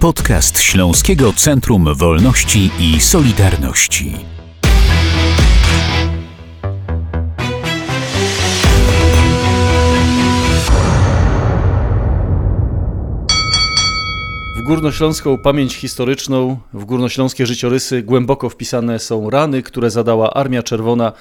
Podcast Śląskiego Centrum Wolności i Solidarności. W górnośląską pamięć historyczną, w górnośląskie życiorysy głęboko wpisane są rany, które zadała Armia Czerwona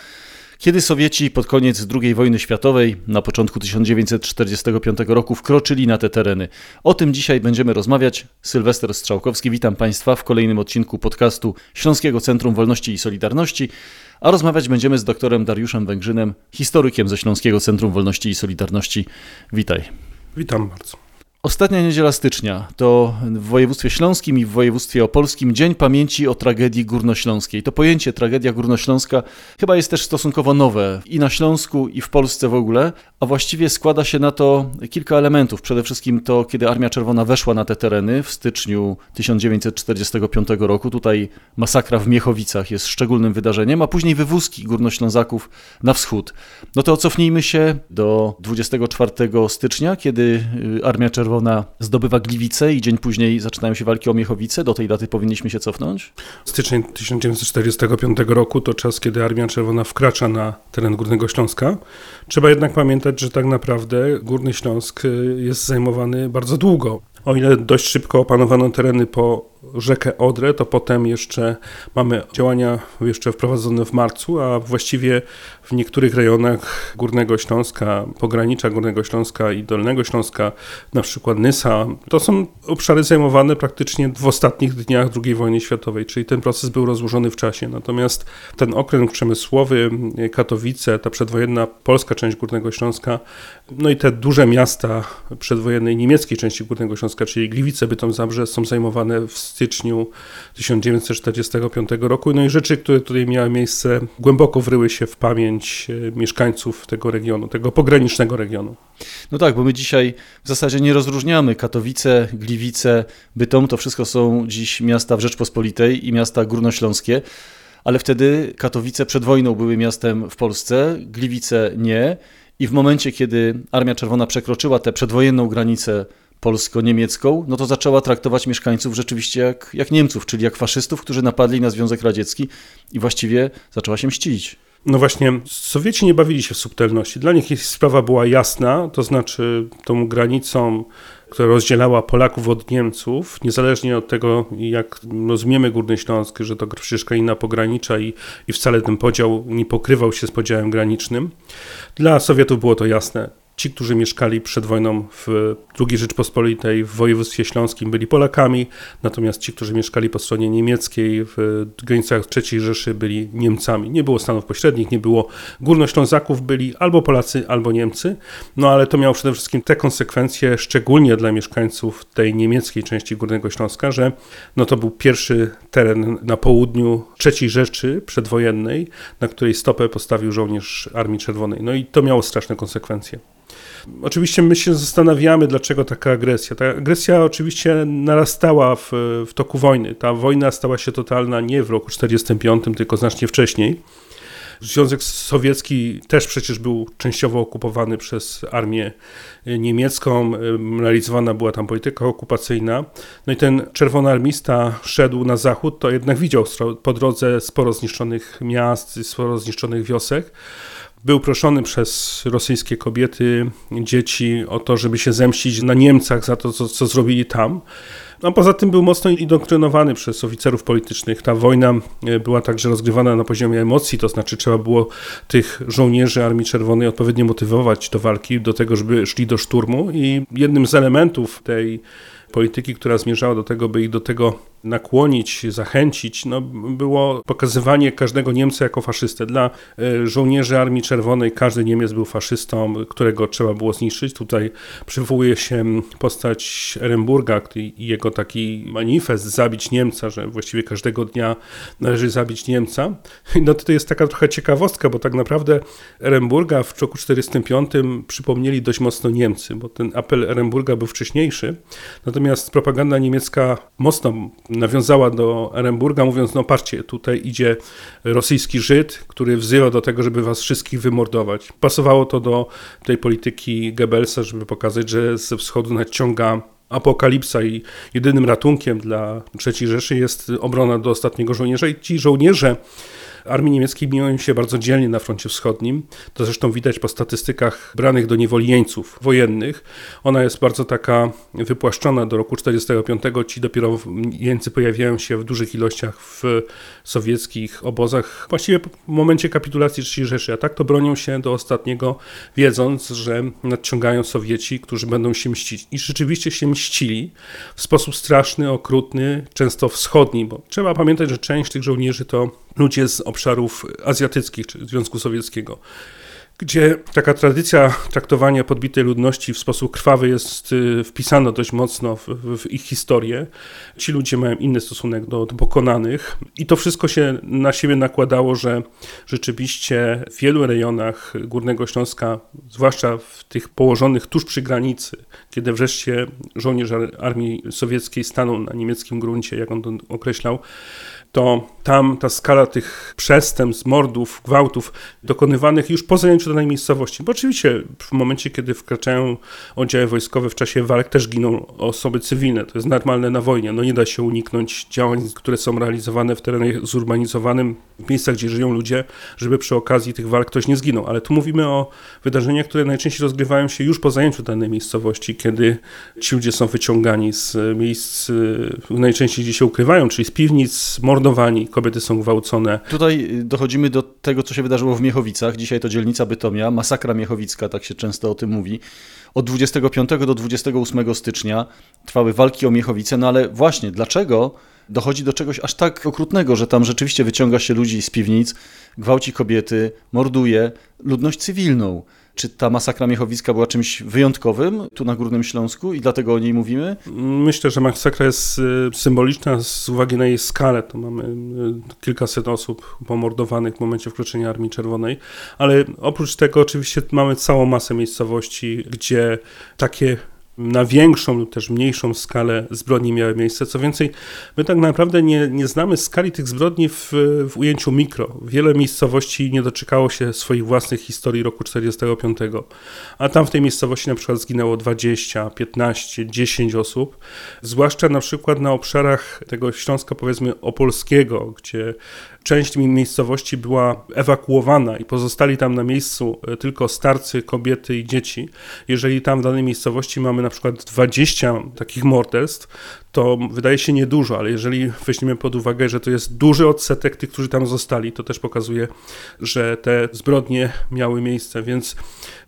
kiedy Sowieci pod koniec II wojny światowej, na początku 1945 roku, wkroczyli na te tereny. O tym dzisiaj będziemy rozmawiać. Sylwester Strzałkowski, witam Państwa w kolejnym odcinku podcastu Śląskiego Centrum Wolności i Solidarności. A rozmawiać będziemy z doktorem Dariuszem Węgrzynem, historykiem ze Śląskiego Centrum Wolności i Solidarności. Witaj. Witam bardzo. Ostatnia niedziela stycznia to w województwie śląskim i w województwie opolskim Dzień Pamięci o Tragedii Górnośląskiej. To pojęcie tragedia górnośląska chyba jest też stosunkowo nowe i na Śląsku i w Polsce w ogóle, a właściwie składa się na to kilka elementów. Przede wszystkim to, kiedy Armia Czerwona weszła na te tereny w styczniu 1945 roku. Tutaj masakra w Miechowicach jest szczególnym wydarzeniem, a później wywózki górnoślązaków na wschód. No to cofnijmy się do 24 stycznia, kiedy y, Armia Czerwona Czerwona zdobywa Gliwice i dzień później zaczynają się walki o Miechowice. Do tej daty powinniśmy się cofnąć? Styczeń 1945 roku to czas, kiedy Armia Czerwona wkracza na teren Górnego Śląska. Trzeba jednak pamiętać, że tak naprawdę Górny Śląsk y, jest zajmowany bardzo długo. O ile dość szybko opanowano tereny po rzekę Odrę, to potem jeszcze mamy działania jeszcze wprowadzone w marcu, a właściwie w niektórych rejonach Górnego Śląska, pogranicza Górnego Śląska i Dolnego Śląska, na przykład Nysa, to są obszary zajmowane praktycznie w ostatnich dniach II wojny światowej, czyli ten proces był rozłożony w czasie. Natomiast ten okręg przemysłowy, Katowice, ta przedwojenna polska część Górnego Śląska, no i te duże miasta przedwojennej niemieckiej części Górnego Śląska, czyli Gliwice, Bytom, Zabrze, są zajmowane w styczniu 1945 roku. No i rzeczy, które tutaj miały miejsce, głęboko wryły się w pamięć e, mieszkańców tego regionu, tego pogranicznego regionu. No tak, bo my dzisiaj w zasadzie nie rozróżniamy Katowice, Gliwice, Bytom, to wszystko są dziś miasta w Rzeczpospolitej i miasta górnośląskie ale wtedy Katowice przed wojną były miastem w Polsce, Gliwice nie. I w momencie, kiedy Armia Czerwona przekroczyła tę przedwojenną granicę polsko-niemiecką, no to zaczęła traktować mieszkańców rzeczywiście jak, jak Niemców, czyli jak faszystów, którzy napadli na Związek Radziecki i właściwie zaczęła się mścić. No właśnie, Sowieci nie bawili się w subtelności. Dla nich sprawa była jasna, to znaczy tą granicą, która rozdzielała Polaków od Niemców, niezależnie od tego, jak rozumiemy Górny Śląsk, że to przecież kraina pogranicza i, i wcale ten podział nie pokrywał się z podziałem granicznym. Dla Sowietów było to jasne ci, którzy mieszkali przed wojną w II Rzeczpospolitej, w województwie śląskim, byli Polakami, natomiast ci, którzy mieszkali po stronie niemieckiej, w granicach III Rzeszy, byli Niemcami. Nie było stanów pośrednich, nie było górnoślązaków, byli albo Polacy, albo Niemcy, no ale to miało przede wszystkim te konsekwencje, szczególnie dla mieszkańców tej niemieckiej części Górnego Śląska, że no to był pierwszy teren na południu III Rzeszy przedwojennej, na której stopę postawił żołnierz Armii Czerwonej. No i to miało straszne konsekwencje. Oczywiście my się zastanawiamy, dlaczego taka agresja. Ta agresja oczywiście narastała w, w toku wojny. Ta wojna stała się totalna nie w roku 1945, tylko znacznie wcześniej. Związek Sowiecki też przecież był częściowo okupowany przez armię niemiecką, realizowana była tam polityka okupacyjna. No i ten czerwonoarmista szedł na zachód, to jednak widział po drodze sporo zniszczonych miast, sporo zniszczonych wiosek był proszony przez rosyjskie kobiety, dzieci o to, żeby się zemścić na Niemcach za to, co, co zrobili tam. No, poza tym był mocno indoktrynowany przez oficerów politycznych. Ta wojna e, była także rozgrywana na poziomie emocji, to znaczy trzeba było tych żołnierzy Armii Czerwonej odpowiednio motywować do walki, do tego, żeby szli do szturmu i jednym z elementów tej polityki, która zmierzała do tego, by ich do tego nakłonić, zachęcić, no, było pokazywanie każdego Niemca jako faszystę. Dla e, żołnierzy Armii Czerwonej każdy Niemiec był faszystą, którego trzeba było zniszczyć. Tutaj przywołuje się postać Eremburga i jego taki manifest zabić Niemca, że właściwie każdego dnia należy zabić Niemca. No to jest taka trochę ciekawostka, bo tak naprawdę Eremburga w roku 1945 przypomnieli dość mocno Niemcy, bo ten apel Eremburga był wcześniejszy, natomiast propaganda niemiecka mocno nawiązała do Eremburga, mówiąc, no patrzcie, tutaj idzie rosyjski Żyd, który wzywa do tego, żeby was wszystkich wymordować. Pasowało to do tej polityki Goebbelsa, żeby pokazać, że ze wschodu nadciąga apokalipsa i jedynym ratunkiem dla III Rzeszy jest obrona do ostatniego żołnierza i ci żołnierze armii niemieckiej biją się bardzo dzielnie na froncie wschodnim. To zresztą widać po statystykach branych do niewoli jeńców wojennych. Ona jest bardzo taka wypłaszczona do roku 1945. Ci dopiero jeńcy pojawiają się w dużych ilościach w sowieckich obozach, właściwie w momencie kapitulacji III Rzeszy. A tak to bronią się do ostatniego, wiedząc, że nadciągają Sowieci, którzy będą się mścić. I rzeczywiście się mścili w sposób straszny, okrutny, często wschodni, bo trzeba pamiętać, że część tych żołnierzy to ludzie z obszarów azjatyckich czy Związku Sowieckiego gdzie taka tradycja traktowania podbitej ludności w sposób krwawy jest y, wpisana dość mocno w, w, ich historię. Ci ludzie mają inny stosunek do, do, pokonanych i to wszystko się na siebie nakładało, że rzeczywiście w wielu rejonach Górnego Śląska, zwłaszcza w tych położonych tuż przy granicy, kiedy wreszcie żołnierz armii sowieckiej stanął na niemieckim gruncie, jak on to określał, to tam ta skala tych przestępstw, mordów, gwałtów dokonywanych już po zajęciu danej miejscowości. Bo oczywiście w momencie, kiedy wkraczają oddziały wojskowe w czasie walk też giną osoby cywilne. To jest normalne na wojnie. No nie da się uniknąć działań, które są realizowane w terenie zurbanizowanym, w miejscach, gdzie żyją ludzie, żeby przy okazji tych walk ktoś nie zginął. Ale tu mówimy o wydarzeniach, które najczęściej rozgrywają się już po zajęciu danej miejscowości, kiedy ci ludzie są wyciągani z miejsc, najczęściej gdzie się ukrywają, czyli z piwnic, mordowani, kobiety są gwałcone. Tutaj dochodzimy do tego, co się wydarzyło w Miechowicach. Dzisiaj to dzielnica Bytomia, masakra miechowicka, tak się często o tym mówi. Od 25 do 28 stycznia trwały walki o Miechowice, no ale właśnie dlaczego dochodzi do czegoś aż tak okrutnego, że tam rzeczywiście wyciąga się ludzi z piwnic, gwałci kobiety, morduje ludność cywilną. Czy ta masakra miechowicka była czymś wyjątkowym tu na Górnym Śląsku i dlatego o niej mówimy? Myślę, że masakra jest y, symboliczna z uwagi na jej skalę. To mamy y, kilkaset osób pomordowanych w momencie wkroczenia Armii Czerwonej, ale oprócz tego oczywiście mamy całą masę miejscowości, gdzie takie na większą lub też mniejszą skalę zbrodni miały miejsce. Co więcej, my tak naprawdę nie, nie znamy skali tych zbrodni w, w ujęciu mikro. Wiele miejscowości nie doczekało się swoich własnych historii roku 45, a tam w tej miejscowości na przykład zginęło 20, 15, 10 osób, zwłaszcza na przykład na obszarach tego Śląska powiedzmy opolskiego, gdzie część miejscowości była ewakuowana i pozostali tam na miejscu e, tylko starcy, kobiety i dzieci. Jeżeli tam w danej miejscowości mamy na przykład 20 takich morderstw, to wydaje się niedużo, ale jeżeli weźmiemy pod uwagę, że to jest duży odsetek tych, którzy tam zostali, to też pokazuje, że te zbrodnie miały miejsce, więc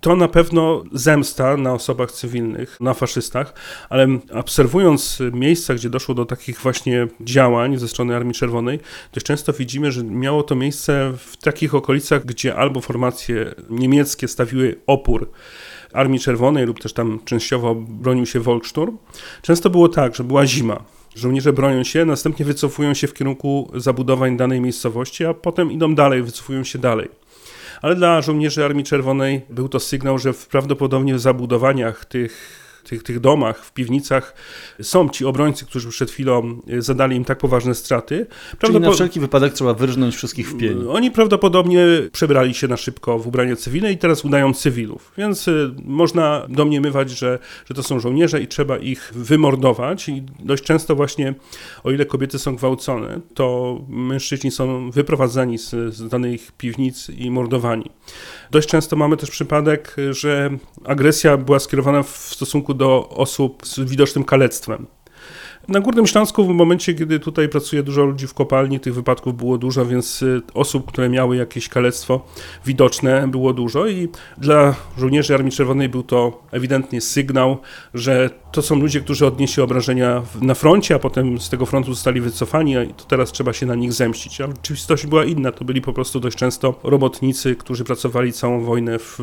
to na pewno zemsta na osobach cywilnych, na faszystach, ale obserwując miejsca, gdzie doszło do takich właśnie działań ze strony Armii Czerwonej, dość często widzimy, że miało to miejsce w takich okolicach, gdzie albo formacje niemieckie stawiły opór, Armii Czerwonej lub też tam częściowo bronił się Volkssturm. Często było tak, że była zima. Żołnierze bronią się, następnie wycofują się w kierunku zabudowań danej miejscowości, a potem idą dalej, wycofują się dalej. Ale dla żołnierzy Armii Czerwonej był to sygnał, że prawdopodobnie w zabudowaniach tych tych, tych domach, w piwnicach są ci obrońcy, którzy przed chwilą e, zadali im tak poważne straty. Czyli na wszelki wypadek trzeba wyrżnąć wszystkich w pień. Oni prawdopodobnie przebrali się na szybko w ubranie cywilne i teraz udają cywilów, więc e, można domniemywać, że, że to są żołnierze i trzeba ich wymordować i dość często właśnie, o ile kobiety są gwałcone, to mężczyźni są wyprowadzani z, z danych piwnic i mordowani. Dość często mamy też przypadek, że agresja była skierowana w stosunku do osób z widocznym kalectwem. Na Górnym Śląsku w momencie, kiedy tutaj pracuje dużo ludzi w kopalni, tych wypadków było dużo, więc y, osób, które miały jakieś kalectwo widoczne było dużo i dla żołnierzy Armii Czerwonej był to ewidentnie sygnał, że to są ludzie, którzy odnieśli obrażenia na froncie, a potem z tego frontu zostali wycofani, i to teraz trzeba się na nich zemścić. A rzeczywistość była inna, to byli po prostu dość często robotnicy, którzy pracowali całą wojnę w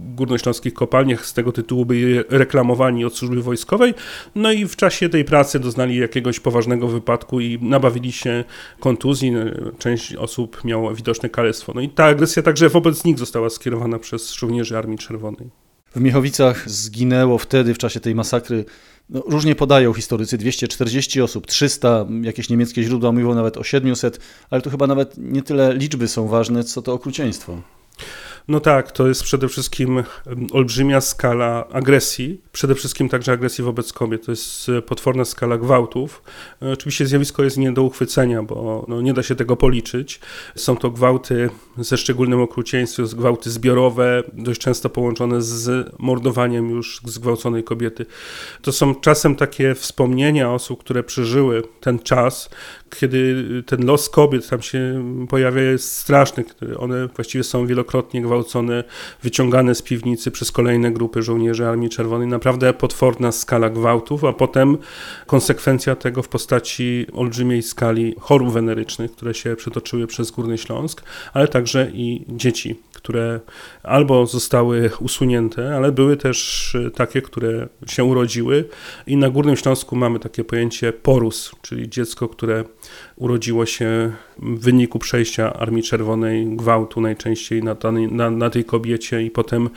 górnośląskich kopalniach, z tego tytułu byli reklamowani od służby wojskowej, no i w czasie tej pracy doznali jakiegoś poważnego wypadku i nabawili się kontuzji, część osób miała widoczne kalectwo. No i ta agresja także wobec nich została skierowana przez żołnierzy Armii Czerwonej. W Miechowicach zginęło wtedy, w czasie tej masakry, no, różnie podają historycy, 240 osób, 300, jakieś niemieckie źródła mówią nawet o 700, ale tu chyba nawet nie tyle liczby są ważne, co to okrucieństwo. No tak, to jest przede wszystkim olbrzymia skala agresji, przede wszystkim także agresji wobec kobiet. To jest e, potworna skala gwałtów. E, oczywiście zjawisko jest nie do uchwycenia, bo no, nie da się tego policzyć. Są to gwałty ze szczególnym okrucieństwem, gwałty zbiorowe, dość często połączone z mordowaniem już zgwałconej kobiety. To są czasem takie wspomnienia osób, które przeżyły ten czas, kiedy ten los kobiet tam się pojawia, jest straszny. One właściwie są wielokrotnie gwałcone, wyciągane z piwnicy przez kolejne grupy żołnierzy Armii Czerwonej. Naprawdę potworna skala gwałtów, a potem konsekwencja tego w postaci olbrzymiej skali chorób wenerycznych, które się przetoczyły przez Górny Śląsk, ale także i dzieci które albo zostały usunięte, ale były też takie, które się urodziły. I na Górnym Śląsku mamy takie pojęcie porus, czyli dziecko, które urodziło się w wyniku przejścia Armii Czerwonej, gwałtu najczęściej na, na, na tej kobiecie, i potem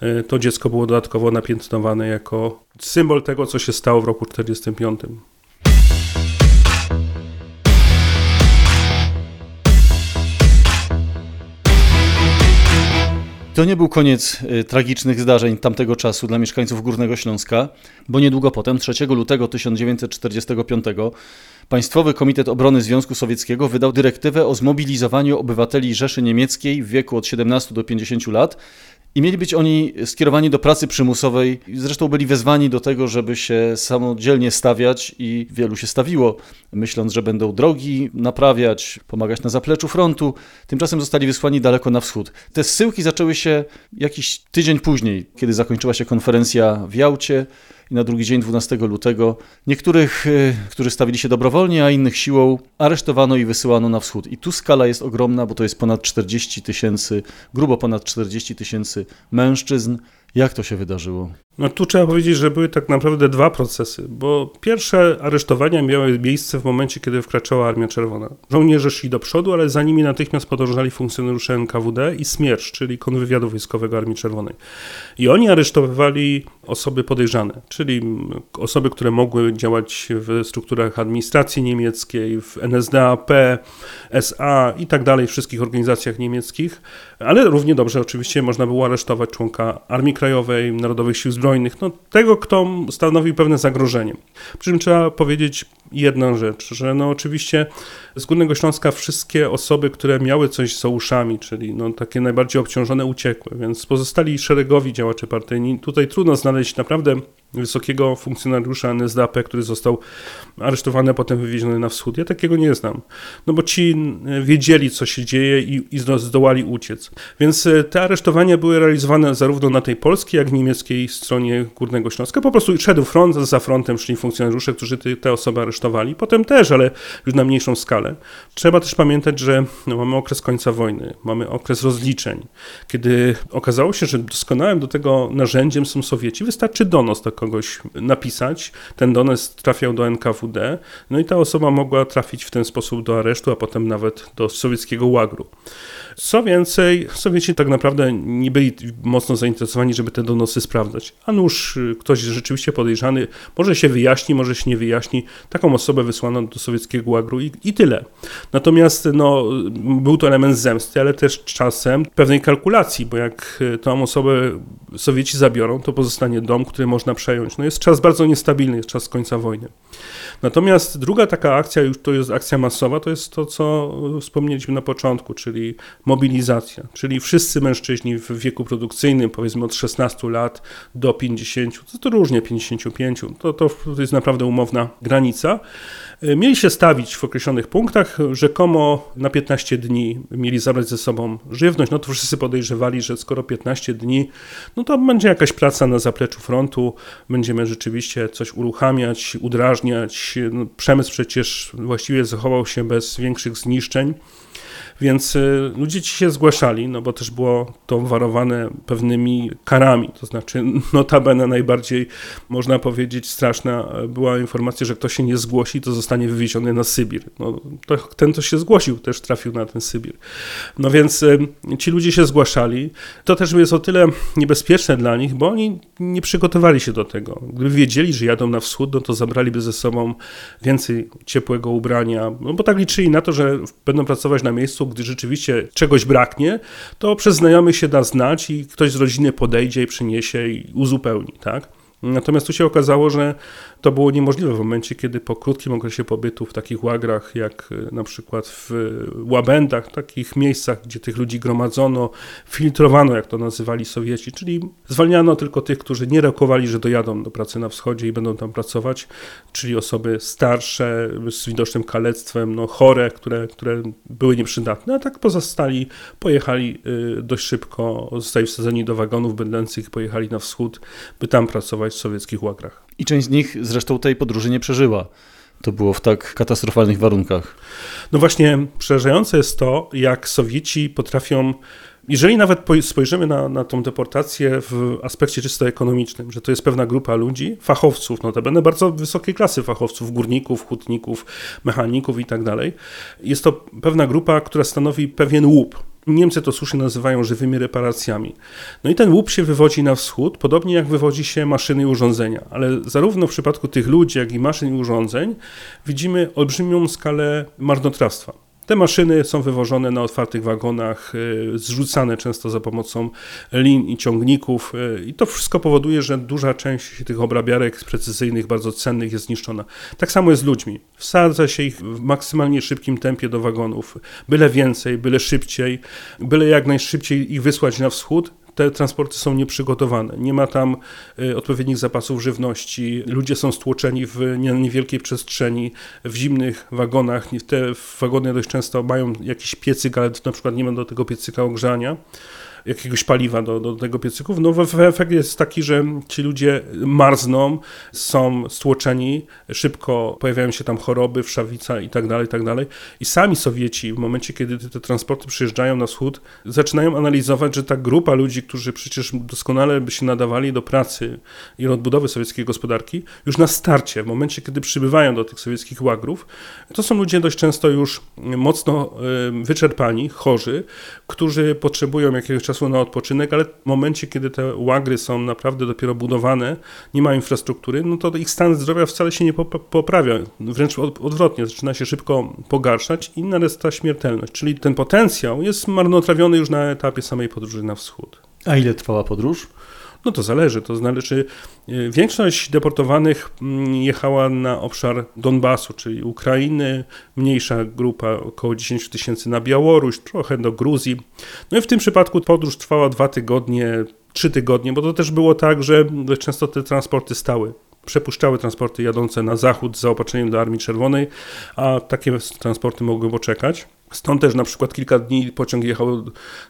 e, to dziecko było dodatkowo napiętnowane jako symbol tego, co się stało w roku 1945. To nie był koniec y, tragicznych zdarzeń tamtego czasu dla mieszkańców Górnego Śląska, bo niedługo potem, 3 lutego 1945, Państwowy Komitet Obrony Związku Sowieckiego wydał dyrektywę o zmobilizowaniu obywateli Rzeszy Niemieckiej w wieku od 17 do 50 lat i mieli być oni skierowani do pracy przymusowej. Zresztą byli wezwani do tego, żeby się samodzielnie stawiać i wielu się stawiło, myśląc, że będą drogi naprawiać, pomagać na zapleczu frontu. Tymczasem zostali wysłani daleko na wschód. Te zsyłki zaczęły się jakiś tydzień później, kiedy zakończyła się konferencja w Jałcie i na drugi dzień, 12 lutego, niektórych, y, którzy stawili się dobrowolnie, a innych siłą, aresztowano i wysyłano na wschód. I tu skala jest ogromna, bo to jest ponad 40 tysięcy, grubo ponad 40 tysięcy mężczyzn. Jak to się wydarzyło? No tu trzeba powiedzieć, że były tak naprawdę dwa procesy, bo pierwsze aresztowania miały miejsce w momencie, kiedy wkraczała Armia Czerwona. Żołnierze szli do przodu, ale za nimi natychmiast podążali funkcjonariusze NKWD i SMIERZ, czyli konwywiadu wojskowego Armii Czerwonej. I oni aresztowywali osoby podejrzane, czyli osoby, które mogły działać w strukturach administracji niemieckiej, w NSDAP, SA i tak dalej, wszystkich organizacjach niemieckich, ale równie dobrze oczywiście można było aresztować członka Armii Krajowej, Narodowych Sił Zbrojnych, no, tego, kto stanowił pewne zagrożenie. Przy czym trzeba powiedzieć jedną rzecz, że no oczywiście z Górnego Śląska wszystkie osoby, które miały coś za uszami, czyli no takie najbardziej obciążone, uciekły, więc pozostali szeregowi działacze partyjni, tutaj trudno znaleźć naprawdę wysokiego funkcjonariusza NSDAP, który został aresztowany, a potem wywieziony na wschód. Ja takiego nie znam. No bo ci wiedzieli, co się dzieje i, i zdołali uciec. Więc e, te aresztowania były realizowane zarówno na tej polskiej, jak i niemieckiej stronie Górnego Śląska. Po prostu szedł front, za frontem szli funkcjonariusze, którzy te, te osoby aresztowali. Potem też, ale już na mniejszą skalę. Trzeba też pamiętać, że no, mamy okres końca wojny, mamy okres rozliczeń, kiedy okazało się, że doskonałym do tego narzędziem są Sowieci. Wystarczy donos do kogoś napisać. Ten donos trafiał do NKWD, no i ta osoba mogła trafić w ten sposób do aresztu, a potem nawet do sowieckiego łagru. Co więcej, Sowieci tak naprawdę nie byli mocno zainteresowani, żeby te donosy sprawdzać. A nuż y, ktoś rzeczywiście podejrzany, może się wyjaśni, może się nie wyjaśni. Taką osobę wysłano do sowieckiego łagru i, i tyle. Natomiast no, był to element zemsty, ale też czasem pewnej kalkulacji, bo jak y, tą osobę Sowieci zabiorą, to pozostanie dom, który można przejąć. No jest czas bardzo niestabilny, jest czas końca wojny. Natomiast druga taka akcja, już to jest akcja masowa, to jest to, co wspomnieliśmy na początku, czyli mobilizacja, czyli wszyscy mężczyźni w wieku produkcyjnym, powiedzmy od 16 lat do 50, to, to różnie 55, to, to jest naprawdę umowna granica, E, mieli się stawić w określonych punktach, rzekomo na 15 dni mieli zabrać ze sobą żywność, no to wszyscy podejrzewali, że skoro 15 dni, no to będzie jakaś praca na zapleczu frontu, będziemy rzeczywiście coś uruchamiać, udrażniać, no, przemysł przecież właściwie zachował się bez większych zniszczeń. Więc y, ludzie ci się zgłaszali, no bo też było to warowane pewnymi karami. To znaczy, notabene najbardziej, można powiedzieć, straszna była informacja, że kto się nie zgłosi, to zostanie wywieziony na Sybir. No, to, ten, kto się zgłosił, też trafił na ten Sybir. No więc y, ci ludzie się zgłaszali. To też jest o tyle niebezpieczne dla nich, bo oni nie przygotowali się do tego. Gdyby wiedzieli, że jadą na wschód, no to zabraliby ze sobą więcej ciepłego ubrania, no bo tak liczyli na to, że będą pracować na miejscu, gdy rzeczywiście czegoś braknie, to przez znajomych się da znać i ktoś z rodziny podejdzie i przyniesie i uzupełni, tak? Natomiast tu się okazało, że to było niemożliwe w momencie, kiedy po krótkim okresie pobytu w takich łagrach, jak e, na przykład w łabędach, takich miejscach, gdzie tych ludzi gromadzono, filtrowano, jak to nazywali Sowieci, czyli zwalniano tylko tych, którzy nie rokowali, że dojadą do pracy na wschodzie i będą tam pracować, czyli osoby starsze, z widocznym kalectwem, no, chore, które, które były nieprzydatne, a tak pozostali pojechali e, dość szybko, zostali wsadzeni do wagonów bydlęcych pojechali na wschód, by tam pracować w sowieckich łagrach. I część z nich zresztą tej podróży nie przeżyła. To było w tak katastrofalnych warunkach. No właśnie, przerażające jest to, jak Sowieci potrafią jeżeli nawet spojrzymy na, na tą deportację w aspekcie czysto ekonomicznym, że to jest pewna grupa ludzi, fachowców, notabene bardzo wysokiej klasy fachowców, górników, hutników, mechaników i tak dalej, jest to pewna grupa, która stanowi pewien łup Niemcy to słusznie nazywają żywymi reparacjami. No i ten łup się wywodzi na wschód, podobnie jak wywodzi się maszyny i urządzenia. Ale zarówno w przypadku tych ludzi, jak i maszyn i urządzeń widzimy olbrzymią skalę marnotrawstwa. Te maszyny są wywożone na otwartych wagonach, y, zrzucane często za pomocą lin i ciągników, y, i to wszystko powoduje, że duża część tych obrabiarek precyzyjnych, bardzo cennych jest zniszczona. Tak samo jest z ludźmi. Wsadza się ich w maksymalnie szybkim tempie do wagonów, byle więcej, byle szybciej, byle jak najszybciej ich wysłać na wschód, te transporty są nieprzygotowane. Nie ma tam y, odpowiednich zapasów żywności. Ludzie są stłoczeni w niewielkiej przestrzeni, w zimnych wagonach. Te wagony dość często mają jakiś piecyk, ale na przykład nie ma do tego piecyka ogrzania jakiegoś paliwa do, do tego piecyków. No efekt jest taki, że ci ludzie marzną, są stłoczeni, szybko pojawiają się tam choroby, wszawica i tak dalej, i tak dalej. I sami Sowieci w momencie, kiedy te, transporty przyjeżdżają na wschód, zaczynają analizować, że ta grupa ludzi, którzy przecież doskonale by się nadawali do pracy i odbudowy sowieckiej gospodarki, już na starcie, w momencie, kiedy przybywają do tych sowieckich łagrów, to są ludzie dość często już mocno wyczerpani, chorzy, którzy potrzebują jakiegoś czasu na odpoczynek, ale w momencie, kiedy te łagry są naprawdę dopiero budowane, nie ma infrastruktury, no to ich stan zdrowia wcale się nie poprawia. Wręcz odwrotnie, zaczyna się szybko pogarszać i narasta śmiertelność. Czyli ten potencjał jest marnotrawiony już na etapie samej podróży na wschód. A ile trwała podróż? No to zależy, to znaczy y, większość deportowanych mm, jechała na obszar Donbasu, czyli Ukrainy, mniejsza grupa, około 10 tysięcy na Białoruś, trochę do Gruzji. No i w tym przypadku podróż trwała dwa tygodnie, trzy tygodnie, bo to też było tak, że często te transporty stały przepuszczały transporty jadące na zachód z zaopatrzeniem do Armii Czerwonej, a takie transporty mogły poczekać. Stąd też na przykład kilka dni pociąg jechał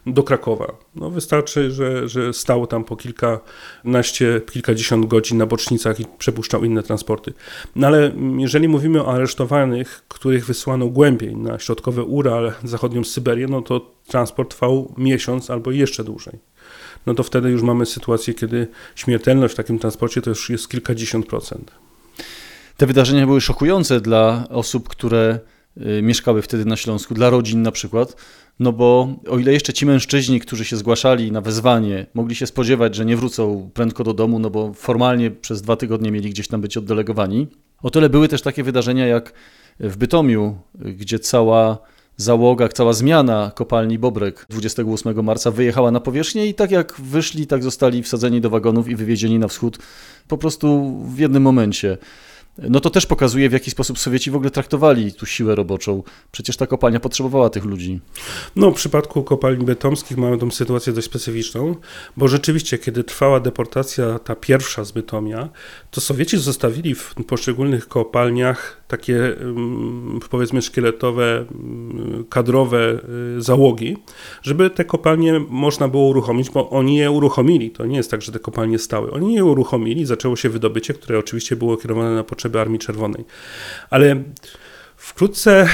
do Krakowa. No wystarczy, że, że stał tam po kilkanaście, kilkadziesiąt godzin na bocznicach i przepuszczał inne transporty. No ale jeżeli mówimy o aresztowanych, których wysłano głębiej na środkowe Ural, zachodnią Syberię, no to transport trwał miesiąc albo jeszcze dłużej. No to wtedy już mamy sytuację, kiedy śmiertelność w takim transporcie to już jest kilkadziesiąt procent. Te wydarzenia były szokujące dla osób, które mieszkały wtedy na Śląsku, dla rodzin na przykład. No bo o ile jeszcze ci mężczyźni, którzy się zgłaszali na wezwanie, mogli się spodziewać, że nie wrócą prędko do domu, no bo formalnie przez dwa tygodnie mieli gdzieś tam być oddelegowani, o tyle były też takie wydarzenia jak w Bytomiu, gdzie cała załoga, cała zmiana kopalni Bobrek 28 marca wyjechała na powierzchnię i tak jak wyszli, tak zostali wsadzeni do wagonów i wywiezieni na wschód po prostu w jednym momencie no to też pokazuje, w jaki sposób Sowieci w ogóle traktowali tu siłę roboczą. Przecież ta kopalnia potrzebowała tych ludzi. No, w przypadku kopalni bytomskich mamy tą sytuację dość specyficzną, bo rzeczywiście, kiedy trwała deportacja, ta pierwsza z Bytomia, to Sowieci zostawili w poszczególnych kopalniach takie, mm, powiedzmy, szkieletowe, mm, kadrowe y, załogi, żeby te kopalnie można było uruchomić, bo oni je uruchomili. To nie jest tak, że te kopalnie stały. Oni je uruchomili, zaczęło się wydobycie, które oczywiście było kierowane na potrzeby potrzeby Armii Czerwonej. Ale Wkrótce,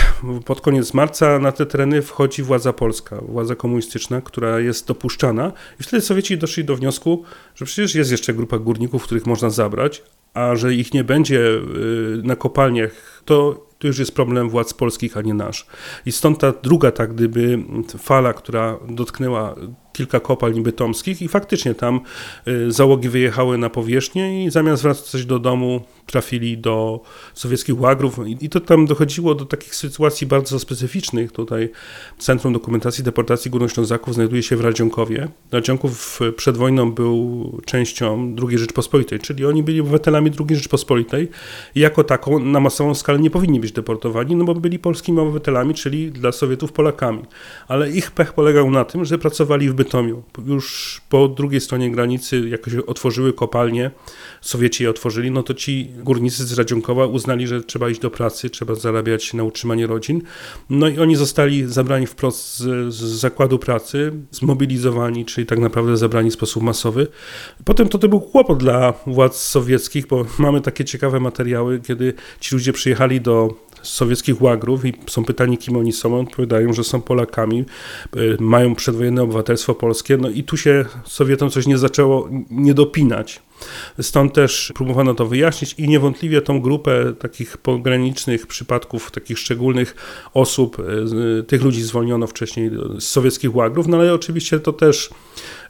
pod koniec marca, na te tereny wchodzi władza polska, władza komunistyczna, która jest dopuszczana, i wtedy Sowieci doszli do wniosku, że przecież jest jeszcze grupa górników, których można zabrać, a że ich nie będzie y, na kopalniach, to to już jest problem władz polskich, a nie nasz. I stąd ta druga, tak gdyby, fala, która dotknęła kilka kopalń bytomskich i faktycznie tam y, załogi wyjechały na powierzchnię i zamiast wracać do domu trafili do sowieckich łagrów i to tam dochodziło do takich sytuacji bardzo specyficznych. Tutaj Centrum Dokumentacji Deportacji Górnoślązaków znajduje się w Radzionkowie. Radzionków przed wojną był częścią II Rzeczpospolitej, czyli oni byli obywatelami II Rzeczpospolitej i jako taką na masową skalę nie powinni być deportowani, no bo byli polskimi obywatelami, czyli dla Sowietów Polakami. Ale ich pech polegał na tym, że pracowali w Bytomiu. Już po drugiej stronie granicy jakoś otworzyły kopalnie, Sowieci je otworzyli, no to ci górnicy z Radzionkowa uznali, że trzeba iść do pracy, trzeba zarabiać na utrzymanie rodzin. No i oni zostali zabrani wprost z, z zakładu pracy, zmobilizowani, czyli tak naprawdę zabrani w sposób masowy. Potem to, to był kłopot dla władz sowieckich, bo mamy takie ciekawe materiały, kiedy ci ludzie przyjechali do sowieckich łagrów i są pytani, kim oni są. Odpowiadają, że są Polakami, y, mają przedwojenne obywatelstwo polskie. No i tu się Sowietom coś nie zaczęło nie dopinać. Stąd też próbowano to wyjaśnić i niewątpliwie tą grupę takich pogranicznych przypadków, takich szczególnych osób, y, tych ludzi zwolniono wcześniej z sowieckich łagrów, no ale oczywiście to też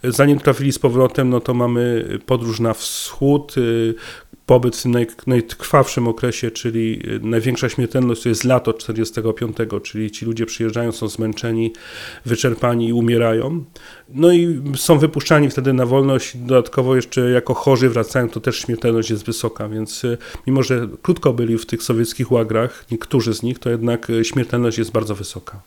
zanim trafili z powrotem, no to mamy podróż na wschód, y, pobyt w tym naj, najkrwawszym okresie, czyli y, największa śmiertelność to jest lato 45, czyli ci ludzie przyjeżdżają, są zmęczeni, wyczerpani i umierają. No i są wypuszczani wtedy na wolność, dodatkowo jeszcze jako chorzy wracają, to też śmiertelność jest wysoka, więc y, mimo, że krótko byli w tych sowieckich łagrach, niektórzy z nich, to jednak y, śmiertelność jest bardzo wysoka.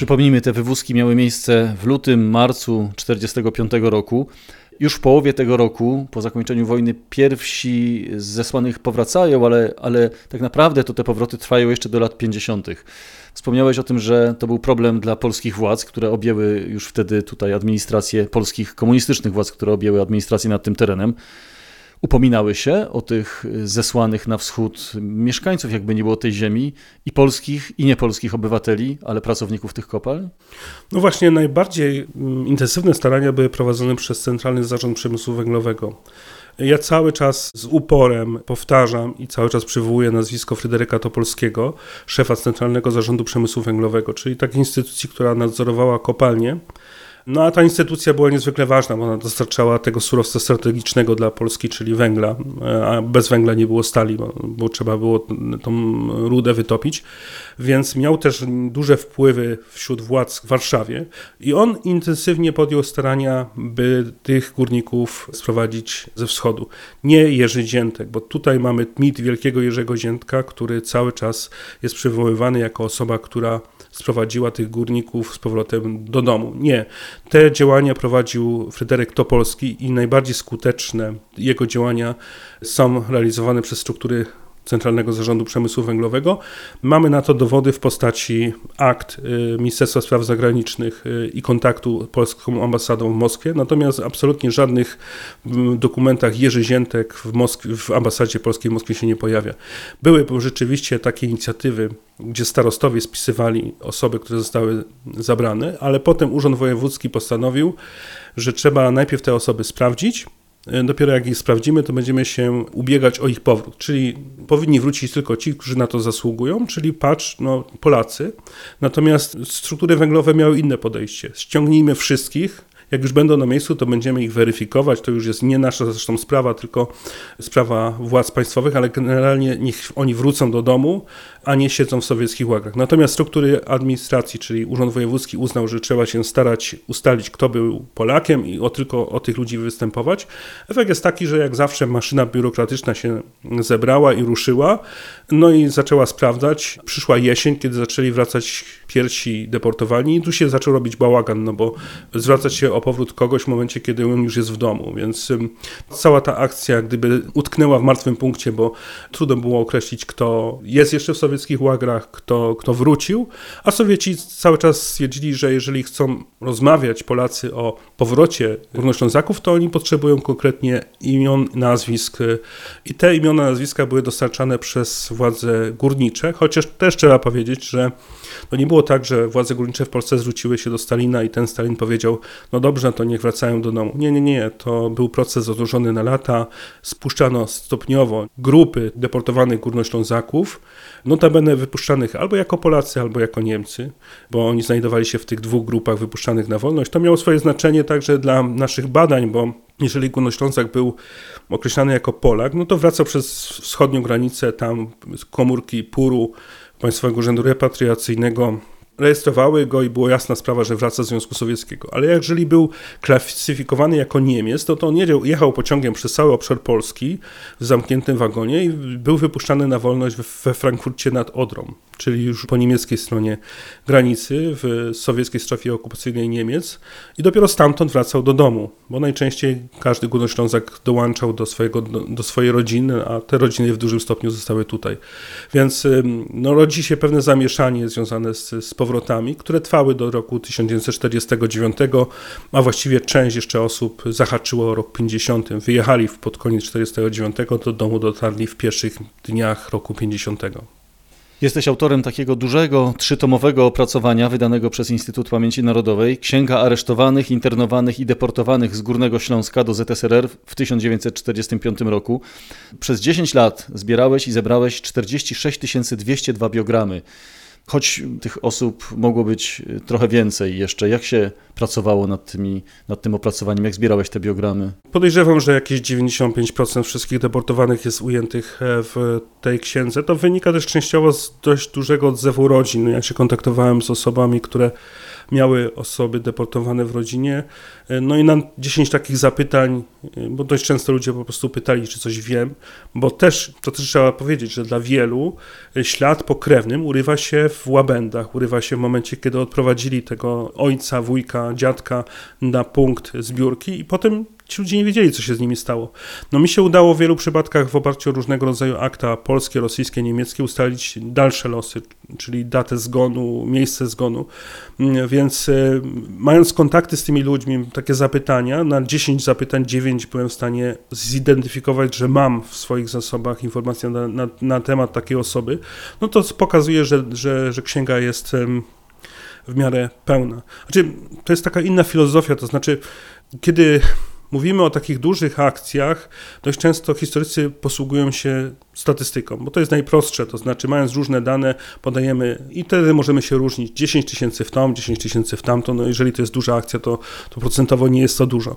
Przypomnijmy, te wywózki miały miejsce w lutym, marcu 1945 roku. Już w połowie tego roku, po zakończeniu wojny, pierwsi z zesłanych powracają, ale, ale tak naprawdę to te powroty trwają jeszcze do lat 50. Wspomniałeś o tym, że to był problem dla polskich władz, które objęły już wtedy tutaj administrację, polskich komunistycznych władz, które objęły administrację nad tym terenem upominały się o tych zesłanych na wschód mieszkańców, jakby nie było tej ziemi, i polskich, i niepolskich obywateli, ale pracowników tych kopalń? No właśnie, najbardziej mm, intensywne starania były prowadzone przez Centralny Zarząd Przemysłu Węglowego. Ja cały czas z uporem powtarzam i cały czas przywołuję nazwisko Fryderyka Topolskiego, szefa Centralnego Zarządu Przemysłu Węglowego, czyli takiej instytucji, która nadzorowała kopalnie no a ta instytucja była niezwykle ważna, bo ona dostarczała tego surowca strategicznego dla Polski, czyli węgla, a bez węgla nie było stali, bo, trzeba było tą rudę wytopić, więc miał też duże wpływy wśród władz w Warszawie i on intensywnie podjął starania, by tych górników sprowadzić ze wschodu. Nie Jerzy Ziętek, bo tutaj mamy mit wielkiego Jerzego Ziętka, który cały czas jest przywoływany jako osoba, która sprowadziła tych górników z powrotem do domu. Nie. Te działania prowadził Fryderyk Topolski i najbardziej skuteczne jego działania są realizowane przez struktury Centralnego Zarządu Przemysłu Węglowego. Mamy na to dowody w postaci akt y, Ministerstwa Spraw Zagranicznych y, i kontaktu polską ambasadą w Moskwie, natomiast absolutnie żadnych dokumentach Jerzy Ziętek w, Moskwie, w ambasadzie polskiej w Moskwie się nie pojawia. Były rzeczywiście takie inicjatywy, gdzie starostowie spisywali osoby, które zostały zabrane, ale potem Urząd Wojewódzki postanowił, że trzeba najpierw te osoby sprawdzić, dopiero jak ich sprawdzimy, to będziemy się ubiegać o ich powrót. Czyli powinni wrócić tylko ci, którzy na to zasługują, czyli patrz, no, Polacy. Natomiast struktury węglowe miały inne podejście. Ściągnijmy wszystkich, jak już będą na miejscu, to będziemy ich weryfikować. To już jest nie nasza zresztą sprawa, tylko sprawa władz państwowych, ale generalnie niech oni wrócą do domu, a nie siedzą w sowieckich łagrach. Natomiast struktury administracji, czyli Urząd Wojewódzki uznał, że trzeba się starać ustalić, kto był Polakiem i o, tylko o tych ludzi występować. Efekt jest taki, że jak zawsze maszyna biurokratyczna się zebrała i ruszyła, no i zaczęła sprawdzać. Przyszła jesień, kiedy zaczęli wracać pierwsi deportowani i tu się zaczął robić bałagan, no bo zwracać się o powrót kogoś w momencie, kiedy on już jest w domu, więc cała ta akcja gdyby utknęła w martwym punkcie, bo trudno było określić, kto jest jeszcze w sobie sowieckich łagrach, kto, kto wrócił, a Sowieci cały czas stwierdzili, że jeżeli chcą rozmawiać Polacy o powrocie Górnoślązaków, to oni potrzebują konkretnie imion, nazwisk i te imiona, nazwiska były dostarczane przez władze górnicze, chociaż też trzeba powiedzieć, że to nie było tak, że władze górnicze w Polsce zwróciły się do Stalina i ten Stalin powiedział, no dobrze, to niech wracają do domu. Nie, nie, nie, to był proces zadłużony na lata, spuszczano stopniowo grupy deportowanych górnoślązaków, notabene wypuszczanych albo jako Polacy, albo jako Niemcy, bo oni znajdowali się w tych dwóch grupach wypuszczanych na wolność. To miało swoje znaczenie także dla naszych badań, bo jeżeli Górnoślązak był określany jako Polak, no to wracał przez wschodnią granicę, tam komórki Puru, Państwowego Urzędu Repatriacyjnego rejestrowały go i była jasna sprawa, że wraca z Związku Sowieckiego. Ale jeżeli był klasyfikowany jako Niemiec, to, to on jechał pociągiem przez cały obszar Polski w zamkniętym wagonie i był wypuszczany na wolność we Frankfurcie nad Odrą czyli już po niemieckiej stronie granicy, w sowieckiej strefie okupacyjnej Niemiec i dopiero stamtąd wracał do domu, bo najczęściej każdy Górnoślązak dołączał do, swojego, do, swojej rodziny, a te rodziny w dużym stopniu zostały tutaj. Więc no, rodzi się pewne zamieszanie związane z, z powrotami, które trwały do roku 1949, a właściwie część jeszcze osób zahaczyło o rok 50. Wyjechali pod koniec 1949, do domu dotarli w pierwszych dniach roku 50. Jesteś autorem takiego dużego, trzytomowego opracowania wydanego przez Instytut Pamięci Narodowej Księga aresztowanych, internowanych i deportowanych z Górnego Śląska do ZSRR w 1945 roku. Przez 10 lat zbierałeś i zebrałeś 46 202 biogramy choć tych osób mogło być y, trochę więcej jeszcze. Jak się pracowało nad, tymi, nad tym opracowaniem? Jak zbierałeś te biogramy? Podejrzewam, że jakieś 95% wszystkich deportowanych jest ujętych e, w tej księdze. To wynika też częściowo z dość dużego odzewu rodzin. Ja się kontaktowałem z osobami, które miały osoby deportowane w rodzinie. E, no i na 10 takich zapytań, e, bo dość często ludzie po prostu pytali, czy coś wiem, bo też, to też trzeba powiedzieć, że dla wielu e, ślad pokrewnym urywa się w łabędach, urywa się w momencie, kiedy odprowadzili tego ojca, wujka, dziadka na punkt zbiórki i potem ci ludzie nie wiedzieli, co się z nimi stało. No mi się udało w wielu przypadkach w oparciu o różnego rodzaju akta polskie, rosyjskie, niemieckie ustalić dalsze losy, czyli datę zgonu, miejsce zgonu. Mm, więc y, mając kontakty z tymi ludźmi, takie zapytania, na 10 zapytań 9 byłem w stanie zidentyfikować, że mam w swoich zasobach informacje na, na, na temat takiej osoby, no to pokazuje, że, że, że księga jest w miarę pełna. Znaczy, to jest taka inna filozofia, to znaczy, kiedy mówimy o takich dużych akcjach, dość często historycy posługują się statystyką, bo to jest najprostsze, to znaczy mając różne dane podajemy i wtedy możemy się różnić 10 tysięcy w tą, 10 tysięcy w tamto, no jeżeli to jest duża akcja, to, to procentowo nie jest to dużo.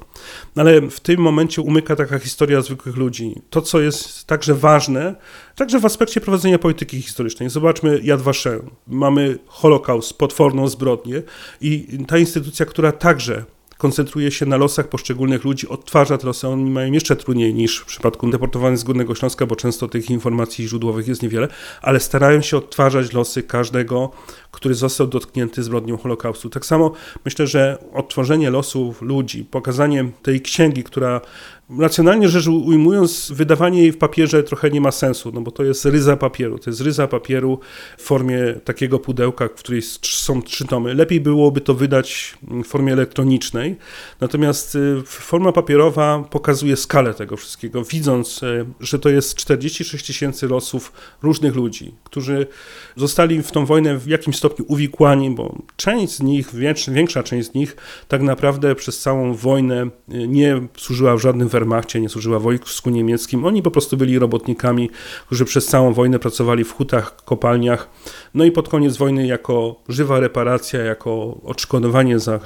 Ale w tym momencie umyka taka historia zwykłych ludzi. To, co jest także ważne, także w aspekcie prowadzenia polityki historycznej. Zobaczmy Yad Vashem. Mamy Holokaust, potworną zbrodnię i ta instytucja, która także koncentruje się na losach poszczególnych ludzi, odtwarza te losy. Oni mają jeszcze trudniej niż w przypadku deportowanych z Górnego Śląska, bo często tych informacji źródłowych jest niewiele, ale starają się odtwarzać losy każdego, który został dotknięty zbrodnią Holokaustu. Tak samo myślę, że odtworzenie losów ludzi, pokazanie tej księgi, która racjonalnie rzecz ujmując, wydawanie jej w papierze trochę nie ma sensu, no bo to jest ryza papieru. To jest ryza papieru w formie takiego pudełka, w której są trzy tomy. Lepiej byłoby to wydać w formie elektronicznej, natomiast y, forma papierowa pokazuje skalę tego wszystkiego, widząc, y, że to jest 46 tysięcy losów różnych ludzi, którzy zostali w tą wojnę w jakimś stopniu uwikłani, bo część z nich, większa część z nich tak naprawdę przez całą wojnę y, nie służyła w żadnym Wehrmachcie, nie służyła wojsku niemieckim. Oni po prostu byli robotnikami, którzy przez całą wojnę pracowali w hutach, kopalniach. No i pod koniec wojny jako żywa reparacja, jako odszkodowanie za,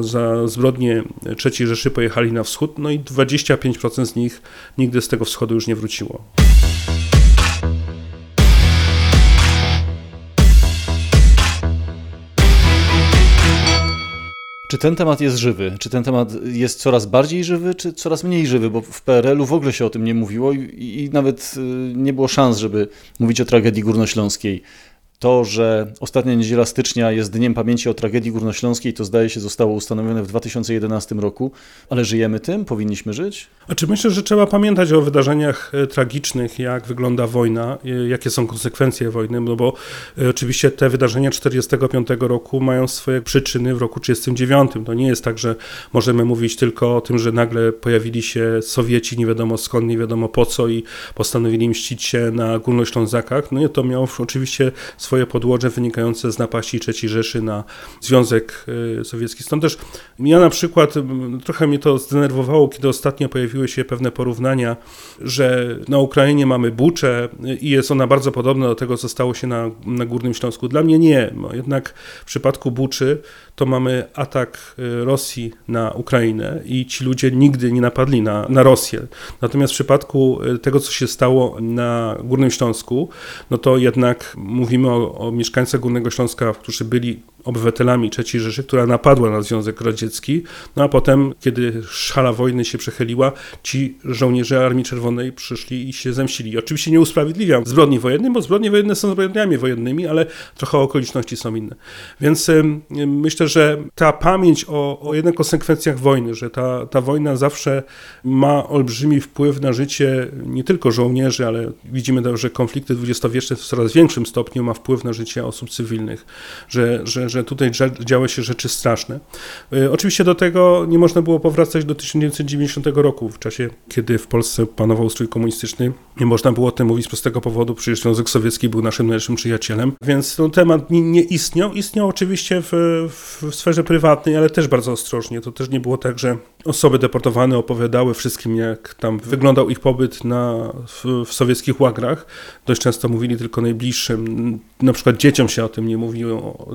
za zbrodnie III Rzeszy pojechali na wschód. No i 25% z nich nigdy z tego wschodu już nie wróciło. Czy ten temat jest żywy? Czy ten temat jest coraz bardziej żywy, czy coraz mniej żywy? Bo w PRL-u w ogóle się o tym nie mówiło i, i nawet y, nie było szans, żeby mówić o tragedii górnośląskiej. To, że ostatnia niedziela stycznia jest Dniem Pamięci o Tragedii Górnośląskiej, to zdaje się zostało ustanowione w 2011 roku, ale żyjemy tym? Powinniśmy żyć? Znaczy myślę, że trzeba pamiętać o wydarzeniach e, tragicznych, jak wygląda wojna, e, jakie są konsekwencje wojny, no bo e, oczywiście te wydarzenia 45 roku mają swoje przyczyny w roku 39. To nie jest tak, że możemy mówić tylko o tym, że nagle pojawili się Sowieci, nie wiadomo skąd, nie wiadomo po co i postanowili mścić się na Górnoślązakach. No i to miało oczywiście swoje podłoże wynikające z napaści III Rzeszy na Związek Sowiecki. Stąd też ja na przykład, trochę mnie to zdenerwowało, kiedy ostatnio pojawiły się pewne porównania, że na Ukrainie mamy Buczę i jest ona bardzo podobna do tego, co stało się na, na Górnym Śląsku. Dla mnie nie. Jednak w przypadku Buczy to mamy atak y, Rosji na Ukrainę i ci ludzie nigdy nie napadli na, na Rosję. Natomiast w przypadku tego, co się stało na Górnym Śląsku, no to jednak mówimy o, o mieszkańcach Górnego Śląska, którzy byli obywatelami III Rzeszy, która napadła na Związek Radziecki, no a potem, kiedy szala wojny się przechyliła, ci żołnierze Armii Czerwonej przyszli i się zemścili. Oczywiście nie usprawiedliwiam zbrodni wojennych, bo zbrodnie wojenne są zbrodniami wojennymi, ale trochę okoliczności są inne. Więc myślę, że ta pamięć o, o jednak konsekwencjach wojny, że ta, ta wojna zawsze ma olbrzymi wpływ na życie nie tylko żołnierzy, ale widzimy, że konflikty dwudziestowieczne w coraz większym stopniu ma wpływ na życie osób cywilnych, że, że, że tutaj działy się rzeczy straszne. E, oczywiście do tego nie można było powracać do 1990 roku, w czasie, kiedy w Polsce panował ustrój komunistyczny. Nie można było o tym mówić z prostego powodu, przecież Związek Sowiecki był naszym najlepszym przyjacielem, więc ten temat nie, nie istniał. Istniał oczywiście w, w sferze prywatnej, ale też bardzo ostrożnie. To też nie było tak, że osoby deportowane opowiadały wszystkim, jak tam wyglądał ich pobyt na, w, w sowieckich łagrach. Dość często mówili tylko najbliższym. Na przykład dzieciom się o tym nie mówiło,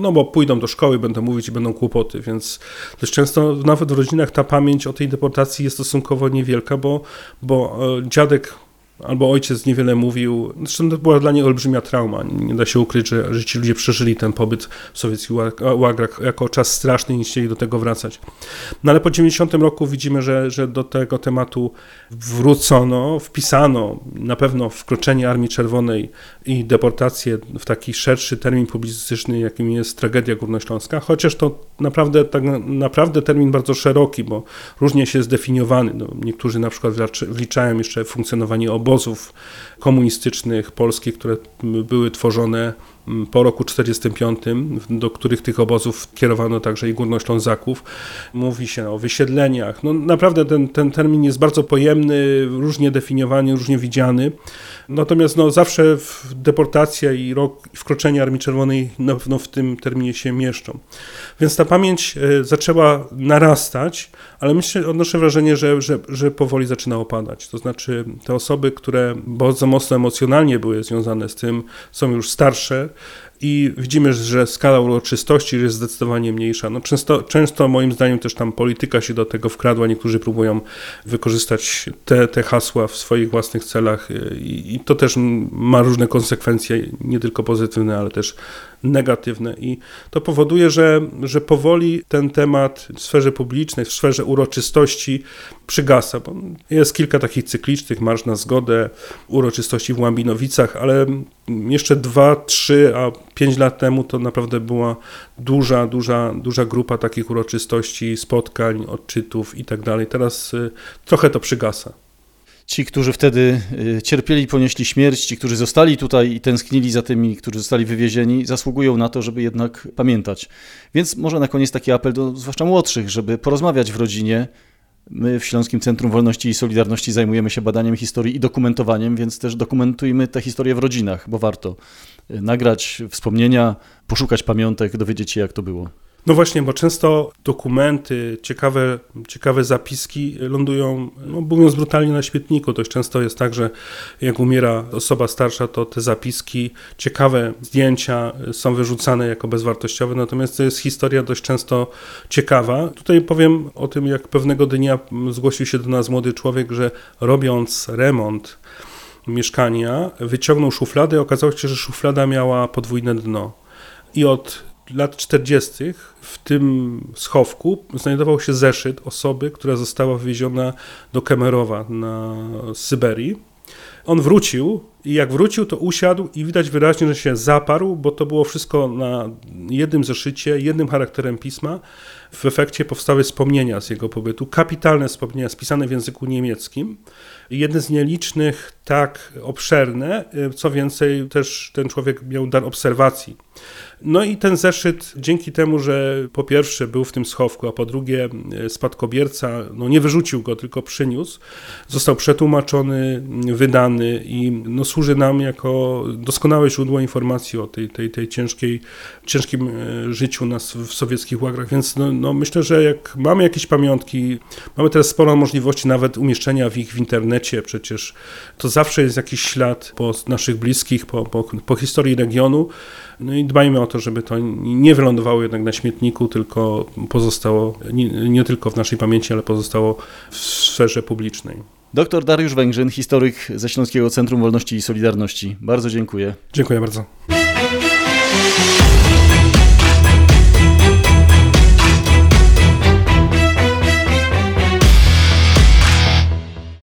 no bo pójdą do szkoły, będą mówić i będą kłopoty, więc dość często nawet w rodzinach ta pamięć o tej deportacji jest stosunkowo niewielka, bo, bo e, dziadek albo ojciec niewiele mówił. Zresztą to była dla niej olbrzymia trauma. Nie da się ukryć, że, że ci ludzie przeżyli ten pobyt w sowieckich łagrach jako czas straszny i nie chcieli do tego wracać. No ale po 90 roku widzimy, że, że do tego tematu wrócono, wpisano na pewno wkroczenie Armii Czerwonej i deportację w taki szerszy termin publicystyczny, jakim jest tragedia górnośląska, chociaż to naprawdę, tak naprawdę termin bardzo szeroki, bo różnie się zdefiniowany. No, niektórzy na przykład wliczają jeszcze funkcjonowanie obozów, obozów komunistycznych polskich, które były tworzone po roku 1945, do których tych obozów kierowano także i górnoślązaków. Mówi się o wysiedleniach. No naprawdę ten, ten termin jest bardzo pojemny, różnie definiowany, różnie widziany. Natomiast no, zawsze deportacja i rok i wkroczenie Armii Czerwonej na pewno w tym terminie się mieszczą. Więc ta pamięć e, zaczęła narastać, ale myślę, odnoszę wrażenie, że, że, że powoli zaczyna opadać. To znaczy te osoby, które bardzo mocno emocjonalnie były związane z tym, są już starsze, i widzimy, że skala uroczystości jest zdecydowanie mniejsza. No często, często moim zdaniem też tam polityka się do tego wkradła, niektórzy próbują wykorzystać te, te hasła w swoich własnych celach i, i to też ma różne konsekwencje, nie tylko pozytywne, ale też negatywne i to powoduje, że, że powoli ten temat w sferze publicznej, w sferze uroczystości przygasa. Bo jest kilka takich cyklicznych, marsz na zgodę, uroczystości w Łambinowicach, ale jeszcze dwa, trzy, a pięć lat temu to naprawdę była duża, duża, duża grupa takich uroczystości, spotkań, odczytów i tak dalej. Teraz y, trochę to przygasa. Ci, którzy wtedy y, cierpieli, ponieśli śmierć, ci, którzy zostali tutaj i tęsknili za tymi, którzy zostali wywiezieni, zasługują na to, żeby jednak pamiętać. Więc może na koniec taki apel do zwłaszcza młodszych, żeby porozmawiać w rodzinie. My w Śląskim Centrum Wolności i Solidarności zajmujemy się badaniem historii i dokumentowaniem, więc też dokumentujmy te historie w rodzinach, bo warto y, nagrać wspomnienia, poszukać pamiątek, dowiedzieć się, jak to było. No właśnie, bo często dokumenty, ciekawe, ciekawe zapiski lądują, no mówiąc brutalnie, na śmietniku. Dość często jest tak, że jak umiera osoba starsza, to te zapiski, ciekawe zdjęcia są wyrzucane jako bezwartościowe, natomiast to jest historia dość często ciekawa. Tutaj powiem o tym, jak pewnego dnia zgłosił się do nas młody człowiek, że robiąc remont mieszkania, wyciągnął szufladę i okazało się, że szuflada miała podwójne dno. I od lat 40. w tym schowku znajdował się zeszyt osoby, która została wywieziona do Kemerowa na Syberii. On wrócił I jak wrócił, to usiadł i widać wyraźnie, że się zaparł, bo to było wszystko na jednym zeszycie, jednym charakterem pisma. W efekcie powstały wspomnienia z jego pobytu, kapitalne wspomnienia spisane w języku niemieckim. Jedne z nielicznych tak obszerne, co więcej, też ten człowiek miał dar obserwacji. No i ten zeszyt, dzięki temu, że po pierwsze był w tym schowku, a po drugie spadkobierca no nie wyrzucił go, tylko przyniósł, został przetłumaczony, wydany i no służy nam jako doskonałe źródło informacji o tej, tej, tej ciężkiej, ciężkim e, życiu nas w sowieckich łagrach. Więc no, no myślę, że jak mamy jakieś pamiątki, mamy teraz sporo możliwości nawet umieszczenia w ich w internecie, przecież to zawsze jest jakiś ślad po naszych bliskich, po, po, po historii regionu. No i dbajmy o to, żeby to nie wylądowało jednak na śmietniku, tylko pozostało nie, nie tylko w naszej pamięci, ale pozostało w sferze publicznej. Doktor Dariusz Węgrzyn, historyk ze Śląskiego Centrum Wolności i Solidarności. Bardzo dziękuję. Dziękuję bardzo.